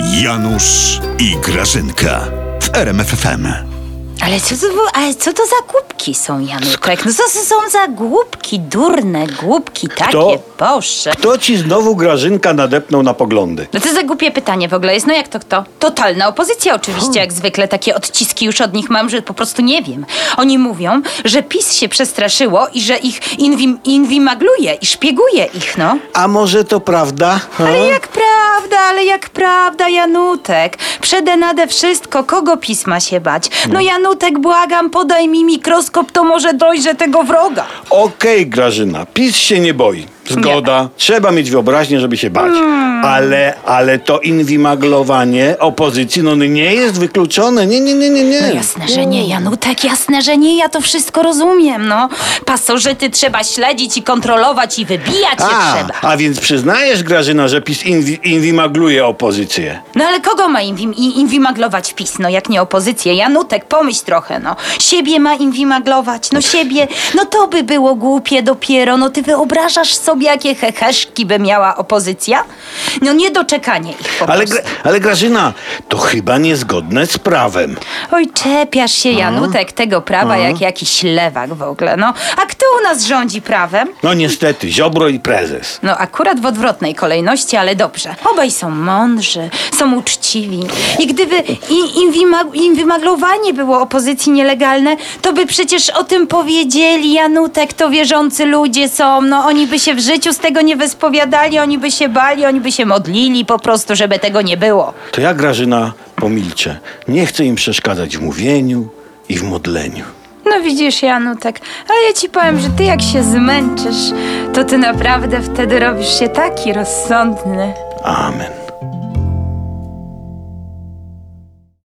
Janusz i Grażynka w RMFFM. Ale co to, ale co to za głupki są, Janutek? No co to są za głupki, durne głupki, takie, Kto? Boże. Kto ci znowu Grażynka nadepnął na poglądy? No to za głupie pytanie w ogóle jest. No jak to kto? Totalna opozycja oczywiście, jak zwykle. Takie odciski już od nich mam, że po prostu nie wiem. Oni mówią, że PiS się przestraszyło i że ich inwim, inwimagluje i szpieguje ich, no. A może to prawda? Ha? Ale jak prawda, ale jak prawda, Janutek. Przede nade wszystko, kogo PiS ma się bać? No Janutek, błagam, podaj mi mikroskop, to może dojrzę tego wroga. Okej, Grażyna, PiS się nie boi. Zgoda. Trzeba mieć wyobraźnię, żeby się bać. Hmm. Ale, ale to inwimaglowanie opozycji no nie jest wykluczone. Nie, nie, nie, nie, nie. No jasne, że nie, Janutek, jasne, że nie, ja to wszystko rozumiem, no. Pasożyty trzeba śledzić i kontrolować i wybijać je A, trzeba. a więc przyznajesz, Grażyna, że PiS inwi, inwimagluje opozycję. No ale kogo ma inwim, inwimaglować PiS, no jak nie opozycję? Janutek, pomyśl trochę, no. Siebie ma inwimaglować, no siebie, no to by było głupie dopiero, no ty wyobrażasz sobie, jakie heheszki by miała opozycja? No niedoczekanie ich po Ale, prostu. Ale Grażyna, to chyba niezgodne z prawem. Oj, czepiasz się, Janutek, tego prawa jak jakiś lewak w ogóle, no. A kto u nas rządzi prawem? No niestety, Ziobro i prezes. No akurat w odwrotnej kolejności, ale dobrze. Obaj są mądrzy, są uczciwi. I gdyby i- inwima- inwimaglowanie było opozycji nielegalne, to by przecież o tym powiedzieli. Janutek, to wierzący ludzie są. No oni by się w życiu z tego nie wyspowiadali, oni by się bali, oni by się modlili po prostu, żeby tego nie było. To ja, Grażyna, pomilczę. Nie chcę im przeszkadzać w mówieniu i w modleniu. No widzisz, Janutek, ale ja ci powiem, że ty jak się zmęczysz, to ty naprawdę wtedy robisz się taki rozsądny. Amen.